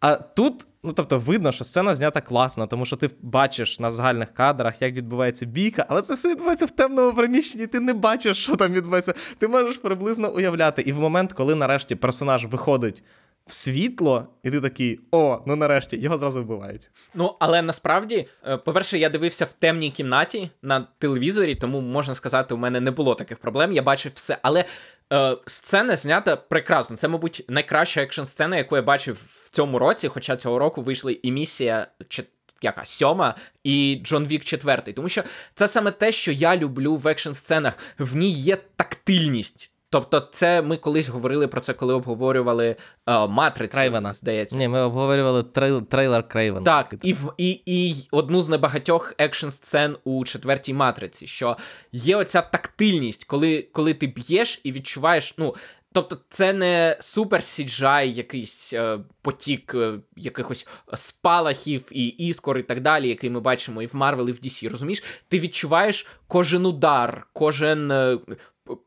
А тут, ну тобто, видно, що сцена знята класно, тому що ти бачиш на загальних кадрах, як відбувається бійка, але це все відбувається в темному приміщенні, ти не бачиш, що там відбувається. Ти можеш приблизно уявляти. І в момент, коли нарешті персонаж виходить в світло, і ти такий, о, ну нарешті, його зразу вбивають. Ну, але насправді, е, по-перше, я дивився в темній кімнаті на телевізорі, тому можна сказати, у мене не було таких проблем. Я бачив все. Але е, сцена знята прекрасно. Це, мабуть, найкраща екшн сцена, яку я бачив в цьому році. Хоча цього року вийшли і місія. Яка сьома і Джон Вік четвертий, тому що це саме те, що я люблю в екшн сценах. В ній є тактильність. Тобто, це ми колись говорили про це, коли обговорювали uh, матрицю. Крейвена. здається. Ні, ми обговорювали трейл, трейлер Крейвена. Так, і в і, і одну з небагатьох екшн сцен у четвертій матриці, що є оця тактильність, коли коли ти б'єш і відчуваєш. ну, Тобто, це не супер CGI, якийсь е, потік е, якихось спалахів і іскор, і так далі, який ми бачимо і в Марвел, і в DC, Розумієш, ти відчуваєш кожен удар, кожен е,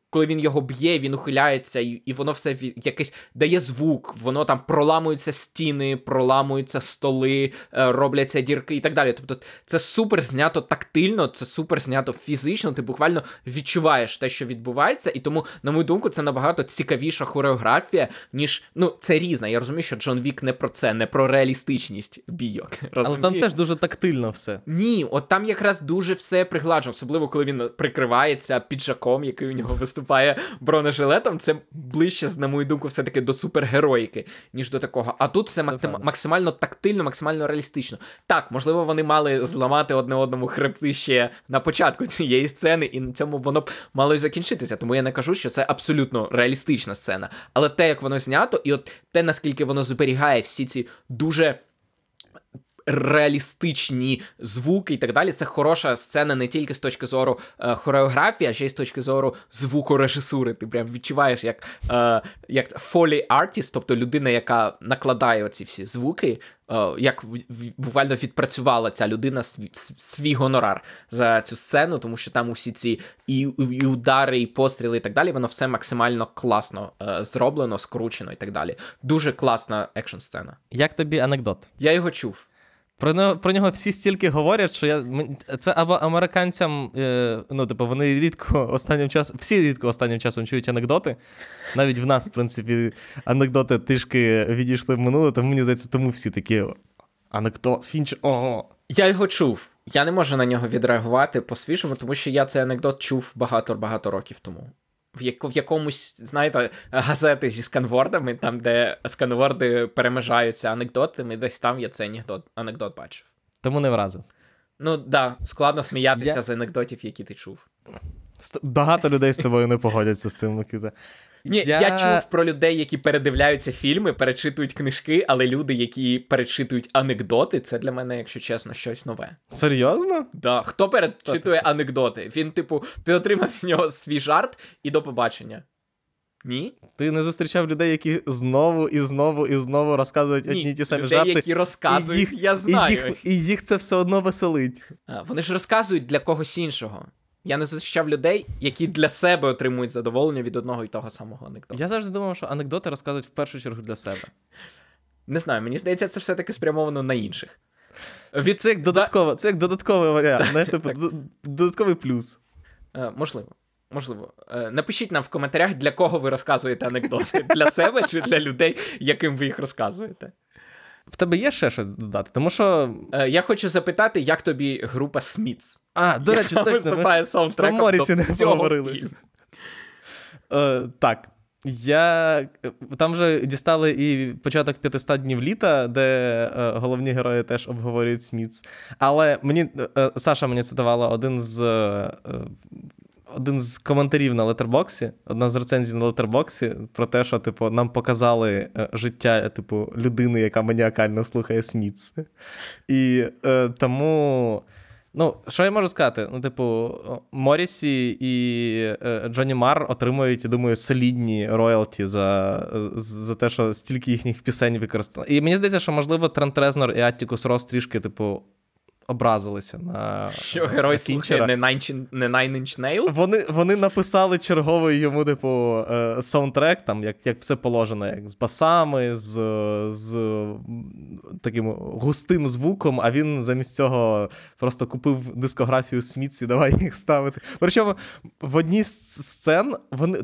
коли він його б'є, він ухиляється, і і воно все якесь дає звук, воно там проламуються стіни, проламуються столи, е, робляться дірки і так далі. Тобто це супер знято тактильно, це супер знято фізично. Ти буквально відчуваєш те, що відбувається, і тому, на мою думку, це набагато цікавіша хореографія, ніж ну це різна. Я розумію, що Джон Вік не про це, не про реалістичність бійок. Але там теж дуже тактильно все. Ні, от там якраз дуже все пригладжено, особливо коли він прикривається піджаком, який у нього виступає виступає бронежилетом, це ближче, на мою думку, все-таки до супергероїки, ніж до такого. А тут все максимально тактильно, максимально реалістично. Так, можливо, вони мали зламати одне одному хребти ще на початку цієї сцени, і на цьому воно б мало й закінчитися. Тому я не кажу, що це абсолютно реалістична сцена. Але те, як воно знято, і от те, наскільки воно зберігає всі ці дуже реалістичні звуки і так далі. Це хороша сцена не тільки з точки зору е, хореографії, а ще й з точки зору звукорежисури. Ти прям відчуваєш, як е, як foley artist, тобто людина, яка накладає оці всі звуки. Е, як буквально відпрацювала ця людина свій, свій гонорар за цю сцену, тому що там усі ці і і удари, і постріли, і так далі, воно все максимально класно е, зроблено, скручено і так далі. Дуже класна екшн сцена. Як тобі анекдот? Я його чув. Про про нього всі стільки говорять, що я це або американцям, е, ну типу, вони рідко останнім часом, всі рідко останнім часом чують анекдоти. Навіть в нас, в принципі, анекдоти трішки відійшли в минуле, тому мені здається, тому всі такі анекдот, фінч. ого. Я його чув. Я не можу на нього відреагувати по-свіжому, тому що я цей анекдот чув багато-багато років тому. В, якомусь, знаєте, газети зі сканвордами, там, де сканворди перемежаються анекдотами, десь там я цей анекдот, анекдот бачив. Тому не вразив. Ну так, да, складно сміятися Я- з анекдотів, які ти чув. Багато людей з тобою не погодяться з цим, Микита. Ні, я... чув про людей, які передивляються фільми, перечитують книжки, але люди, які перечитують анекдоти, це для мене, якщо чесно, щось нове. Серйозно? Да. Хто перечитує анекдоти? Він, типу, ти отримав від нього свій жарт і до побачення. Ні? Ти не зустрічав людей, які знову і знову і знову розказують Ні. одні ті самі людей, жарти. які розказують, і їх, я знаю. І їх, і їх це все одно веселить. А, Вони ж розказують для когось іншого. Я не зустрічав людей, які для себе отримують задоволення від одного і того самого анекдоту. Я завжди думав, що анекдоти розказують в першу чергу для себе. Не знаю, мені здається, це все-таки спрямовано на інших. Від... Це як додатково, це як додатковий варіант. Знаєш, типу, додатковий плюс. Е, можливо. Можливо. Е, напишіть нам в коментарях, для кого ви розказуєте анекдоти. Для себе чи для людей, яким ви їх розказуєте. В тебе є ще щось додати? Тому що. Е, я хочу запитати, як тобі група Смітс? А, до речі, точно. виступає саундтреком про Моррісі до не поговорили. Е, так. Я там вже дістали і початок 500 днів літа, де е, головні герої теж обговорюють Смітс. Але мені е, Саша мені цитувала один з. е, один з коментарів на летербоксі, одна з рецензій на летербоксі про те, що типу, нам показали е, життя типу, людини, яка маніакально слухає Смітс. І е, тому. Ну, що я можу сказати? Ну, типу, Морісі і е, Джонні Мар отримують, я думаю, солідні роялті за, за те, що стільки їхніх пісень використано. І мені здається, що, можливо, Трент Резнор і Аттікус Рос трішки, типу, образилися на Що герой на слухає не Nine не Nine Inch Nails? Вони, вони написали черговий йому, типу, е, саундтрек, там, як, як все положено, як з басами, з, з таким густим звуком, а він замість цього просто купив дискографію Smiths і давай їх ставити. Причому в одній з сцен вони,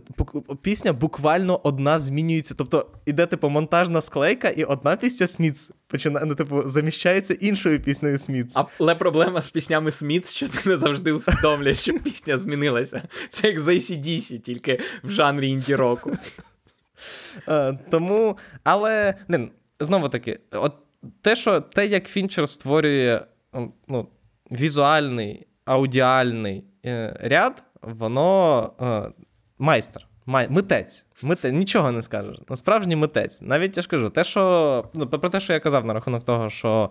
пісня буквально одна змінюється. Тобто іде, типу, монтажна склейка, і одна пісня Smiths починає, ну, типу, заміщається іншою піснею Smiths. Але проблема з піснями Smiths, що ти не завжди усвідомлюєш, що пісня змінилася. Це як з ACDC, тільки в жанрі інді-року. Е, тому, але, блін, знову таки, от те, що те, як Фінчер створює ну, візуальний, аудіальний е, ряд, воно е, майстер. Май, митець. Митець, нічого не скажеш. Ну, справжній митець. Навіть я ж кажу, те, що ну, про те, що я казав на рахунок того, що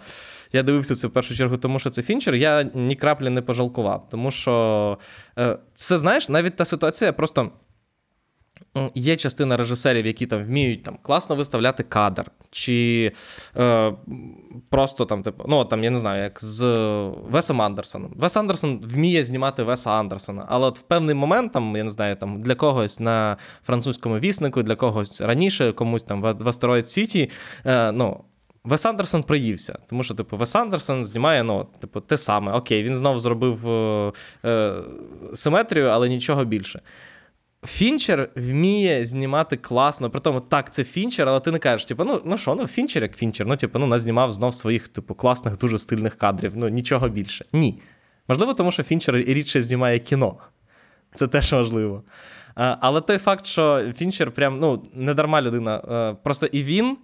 я дивився це в першу чергу, тому що це фінчер, я ні краплі не пожалкував. Тому що е, це, знаєш, навіть та ситуація просто. Є частина режисерів, які там вміють там класно виставляти кадр, чи е, просто там, типу, ну там я не знаю, як з Весом Андерсоном. Вес Андерсон вміє знімати Веса Андерсона, але от в певний момент, там, я не знаю, там для когось на французькому віснику, для когось раніше, комусь там в Asteroid City, е, ну. Вес Андерсон приївся, тому що, типу, Вес Андерсон знімає, ну, типу, те саме. Окей, він знову зробив е, е, симетрію, але нічого більше. Фінчер вміє знімати класно. При тому, так, це Фінчер, але ти не кажеш, типу, ну, ну що, ну Фінчер як Фінчер, ну, типу, ну, назнімав знов своїх, типу, класних, дуже стильних кадрів. Ну, нічого більше. Ні. Можливо, тому що Фінчер рідше знімає кіно. Це теж важливо. Але той факт, що Фінчер прям, ну, не дарма людина. е, Просто і він,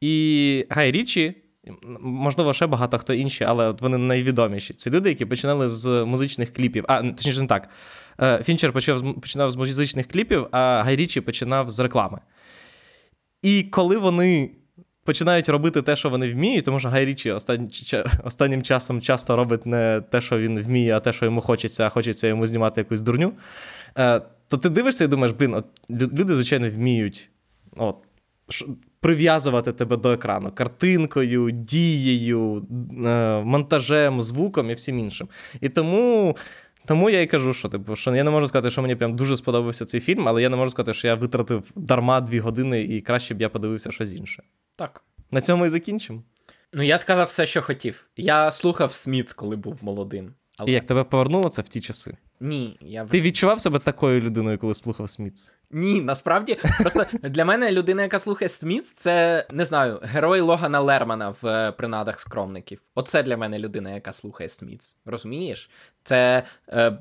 і Гай Річі, можливо, ще багато хто інші, але вони найвідоміші. Це люди, які починали з музичних кліпів. А, точніше, не так. Е, Фінчер почав, починав з музичних кліпів, а Гай Річі починав з реклами. І коли вони починають робити те, що вони вміють, тому що Гай Річі останні, останнім часом часто робить не те, що він вміє, а те, що йому хочеться, а хочеться йому знімати якусь дурню. Е, То ти дивишся і думаєш, блін, от люди, звичайно, вміють от, прив'язувати тебе до екрану картинкою, дією, е, монтажем, звуком і всім іншим. І тому. Тому я і кажу, що типу, що я не можу сказати, що мені прям дуже сподобався цей фільм, але я не можу сказати, що я витратив дарма дві години і краще б я подивився щось інше. Так. На цьому і закінчимо. Ну, я сказав все, що хотів. Я слухав Сміц, коли був молодим. Але І як тебе повернуло це в ті часи? Ні. Я... Ти відчував себе такою людиною, коли слухав Smiths? Ні, насправді, просто для мене людина, яка слухає Smiths, це не знаю, герой Логана Лермана в е, Принадах скромників. Оце для мене людина, яка слухає Smiths. Розумієш? Це е,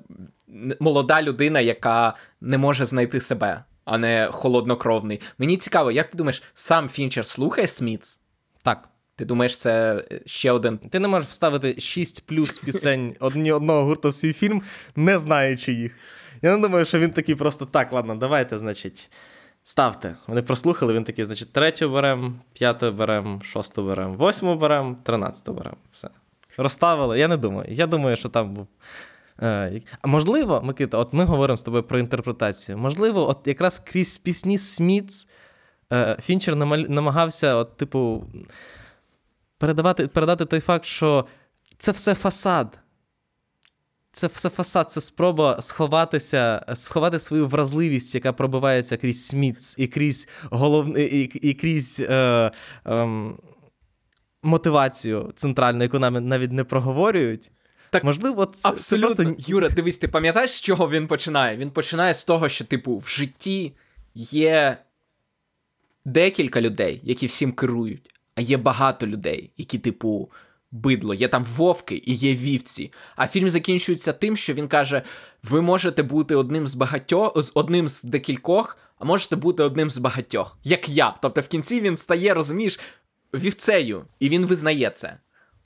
молода людина, яка не може знайти себе, а не холоднокровний. Мені цікаво, як ти думаєш, сам Фінчер слухає Smiths? Так. Ти думаєш, це ще один. Ти не можеш вставити 6 плюс пісень одні одного гурту в свій фільм, не знаючи їх. Я не думаю, що він такий просто так, ладно, давайте, значить, ставте. Вони прослухали, він такий, значить, третю беремо, п'яту беремо, шосту беремо, восьму беремо, тринадцяту беремо. Все. Розставили. Я не думаю. Я думаю, що там був. Е, а можливо, Микита, от ми говоримо з тобою про інтерпретацію. Можливо, от якраз крізь пісні Смітс е, Фінчер намагався, от, типу, передавати, передати той факт, що це все фасад. Це все фасад, це спроба сховатися, сховати свою вразливість, яка пробивається крізь Смітс і крізь голов... і, і крізь е, е, мотивацію центральну, яку нам навіть не проговорюють. Так, Можливо, це, абсолютно. це просто... Юра, дивись, ти пам'ятаєш, з чого він починає? Він починає з того, що, типу, в житті є декілька людей, які всім керують, є багато людей, які, типу, бидло, є там вовки і є вівці. А фільм закінчується тим, що він каже: ви можете бути одним з багатьох, з одним з декількох, а можете бути одним з багатьох, як я. Тобто в кінці він стає, розумієш, вівцею, і він визнає це.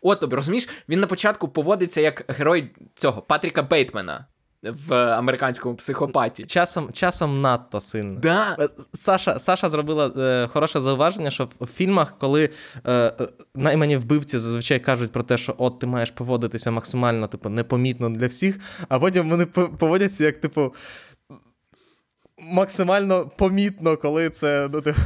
От розумієш, він на початку поводиться як герой цього Патріка Бейтмена в американському психопаті. Часом часом надто сильно. Да. Е, Саша Саша зробила е, хороше зауваження, що в фільмах, коли е, е, наймані вбивці зазвичай кажуть про те, що от ти маєш поводитися максимально типу, непомітно для всіх, а потім вони поводяться як, типу, максимально помітно, коли це. ну, типу,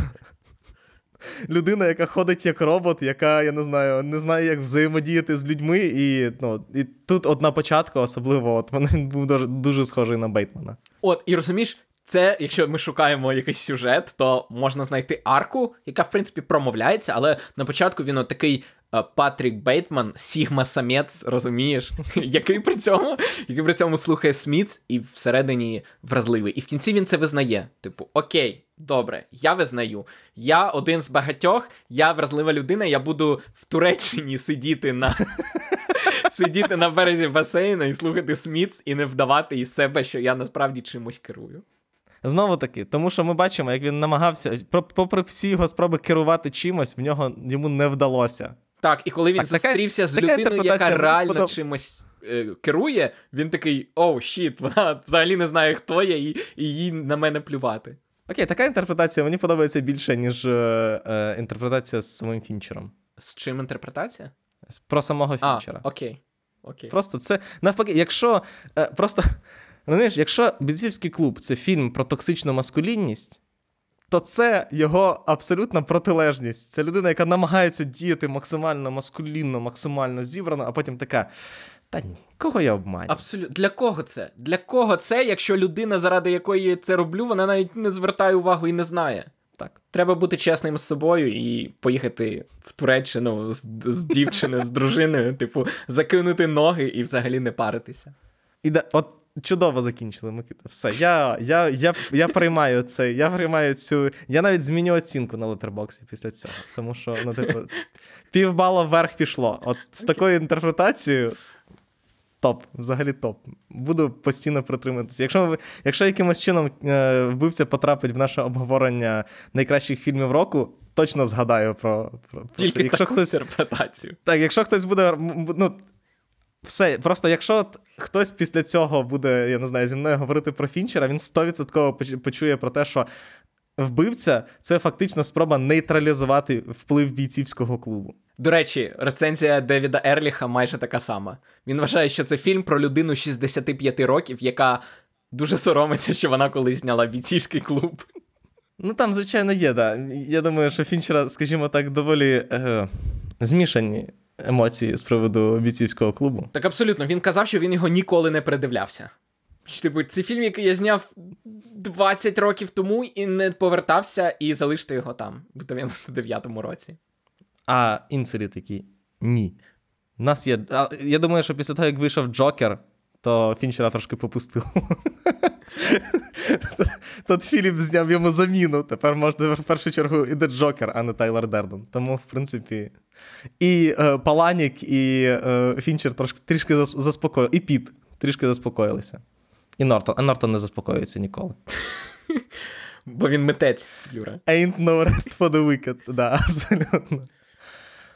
людина, яка ходить як робот, яка, я не знаю, не знає, як взаємодіяти з людьми. І ну, і тут одна початка, особливо, от він був дуже, дуже схожий на Бейтмана. От, і розумієш, це, якщо ми шукаємо якийсь сюжет, то можна знайти арку, яка, в принципі, промовляється, але на початку він от такий. Е, Патрік Бейтман, Сігма Самець, розумієш, який при цьому який при цьому слухає Смітс і всередині вразливий. І в кінці він це визнає. Типу, окей, Добре, я визнаю. Я один з багатьох, я вразлива людина, я буду в Туреччині сидіти на сидіти на березі басейну і слухати Смітс і не вдавати із себе, що я насправді чимось керую. Знову таки, тому що ми бачимо, як він намагався, попри всі його спроби керувати чимось, в нього йому не вдалося. Так, і коли він так, зустрівся така, з людиною, яка реально подоб... чимось е, керує, він такий: оу, щіт, вона взагалі не знає, хто я, і, і їй на мене плювати. Окей, така інтерпретація мені подобається більше, ніж е, е, інтерпретація з самим Фінчером. З чим інтерпретація? Про самого Фінчера. А, Окей. окей. Просто це навпаки, якщо е, просто розумієш, якщо бійцівський клуб це фільм про токсичну маскулінність, то це його абсолютна протилежність. Це людина, яка намагається діяти максимально маскулінно, максимально зібрано, а потім така. Та ні, кого я обманю? Абсолютно. Для кого це? Для кого це, якщо людина, заради якої це роблю, вона навіть не звертає увагу і не знає. Так. Треба бути чесним з собою і поїхати в Туреччину з, з дівчиною, з дружиною, типу, закинути ноги і взагалі не паритися. І да, от чудово закінчили, Микита. Все. Я я, я, я приймаю це. Я приймаю цю. Я навіть зміню оцінку на летербоксі після цього. Тому що, ну, типу, півбала вверх пішло. От з такою інтерпретацією. Топ, взагалі топ. Буду постійно притримуватися. Якщо якщо якимось чином е, вбивця потрапить в наше обговорення найкращих фільмів року, точно згадаю про про, про Тільки це. Якщо таку хтось, інтерпретацію. Так, якщо хтось буде. ну, все, просто якщо хтось після цього буде, я не знаю, зі мною говорити про Фінчера, він 100% почує про те, що вбивця це фактично спроба нейтралізувати вплив бійцівського клубу. До речі, рецензія Девіда Ерліха майже така сама. Він вважає, що це фільм про людину 65 років, яка дуже соромиться, що вона колись зняла бійцівський клуб. Ну там, звичайно, є, да. Я думаю, що Фінчера, скажімо так, доволі е, змішані емоції з приводу бійцівського клубу. Так абсолютно. Він казав, що він його ніколи не передивлявся. Типу, це фільм, який я зняв 20 років тому і не повертався, і залишити його там в 99-му році. А інцели такі ні. Наше. Я думаю, що після того, як вийшов Джокер, то Фінчера трошки попустило. Тодд Філліпс зняв йому заміну. Тепер можна в першу чергу іде Джокер, а не Тайлер Дерден. Тому, в принципі. І е, Паланік, і е, Фінчер трошки трішки заспокоїли. І Піт трішки заспокоїлися. І Нортон. А Нортон не заспокоюється ніколи. Бо він митець, Юра. Ain't no rest for the wicked. Да, абсолютно.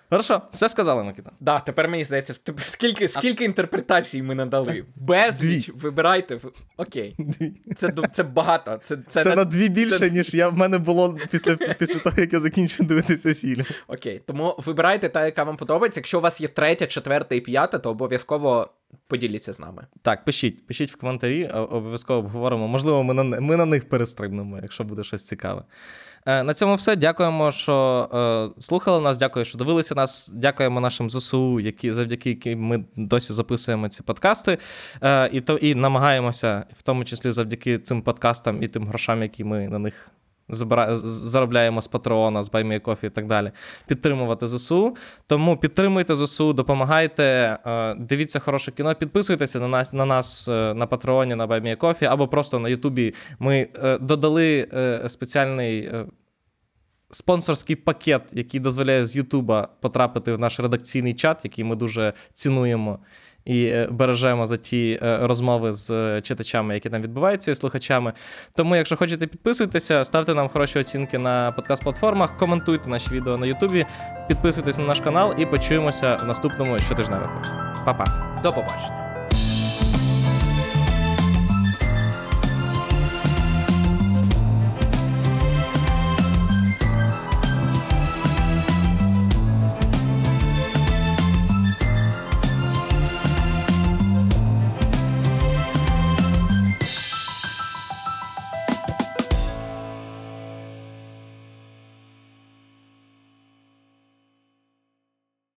Хорошо, все сказали, Микита. Да, тепер мені здається, скільки, скільки інтерпретацій ми надали? Безліч, вибирайте. Окей. Дві. Це, це багато. Це, це, Це не- на дві більше, це- ніж я в мене було після, після того, як я закінчив дивитися фільм. Окей. Тому вибирайте та, яка вам подобається. Якщо у вас є третя, четверта і п'ята, то обов'язково поділіться з нами. Так, пишіть, пишіть в коментарі, обов'язково обговоримо. Можливо, ми на, ми на них перестрибнемо, якщо буде щось цікаве. Е, на цьому все. Дякуємо, що е, слухали нас. Дякую, що дивилися нас. Дякуємо нашим ЗСУ, які завдяки яким ми досі записуємо ці подкасти. Е, і, то, і намагаємося, в тому числі завдяки цим подкастам і тим грошам, які ми на них заробляємо з Патреона, з BuyMeACoffee і так далі, підтримувати ЗСУ. Тому підтримуйте ЗСУ, допомагайте, е, дивіться хороше кіно, підписуйтеся на нас на нас е, на Патреоні, на BuyMeACoffee, або просто на Ютубі. Ми е, додали спеціальний. Спонсорський пакет, який дозволяє з Ютуба потрапити в наш редакційний чат, який ми дуже цінуємо і е, бережемо за ті е, розмови з е, читачами, які там відбуваються, і слухачами. Тому, якщо хочете, підписуйтеся, ставте нам хороші оцінки на подкаст-платформах, коментуйте наші відео на Ютубі, підписуйтесь на наш канал і почуємося в наступному щотижневику. Па-па! До побачення.